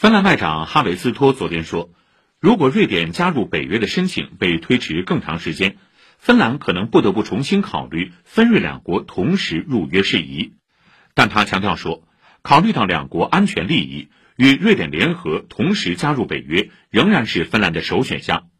芬兰外长哈维斯托昨天说，如果瑞典加入北约的申请被推迟更长时间，芬兰可能不得不重新考虑芬瑞两国同时入约事宜。但他强调说，考虑到两国安全利益，与瑞典联合同时加入北约仍然是芬兰的首选项。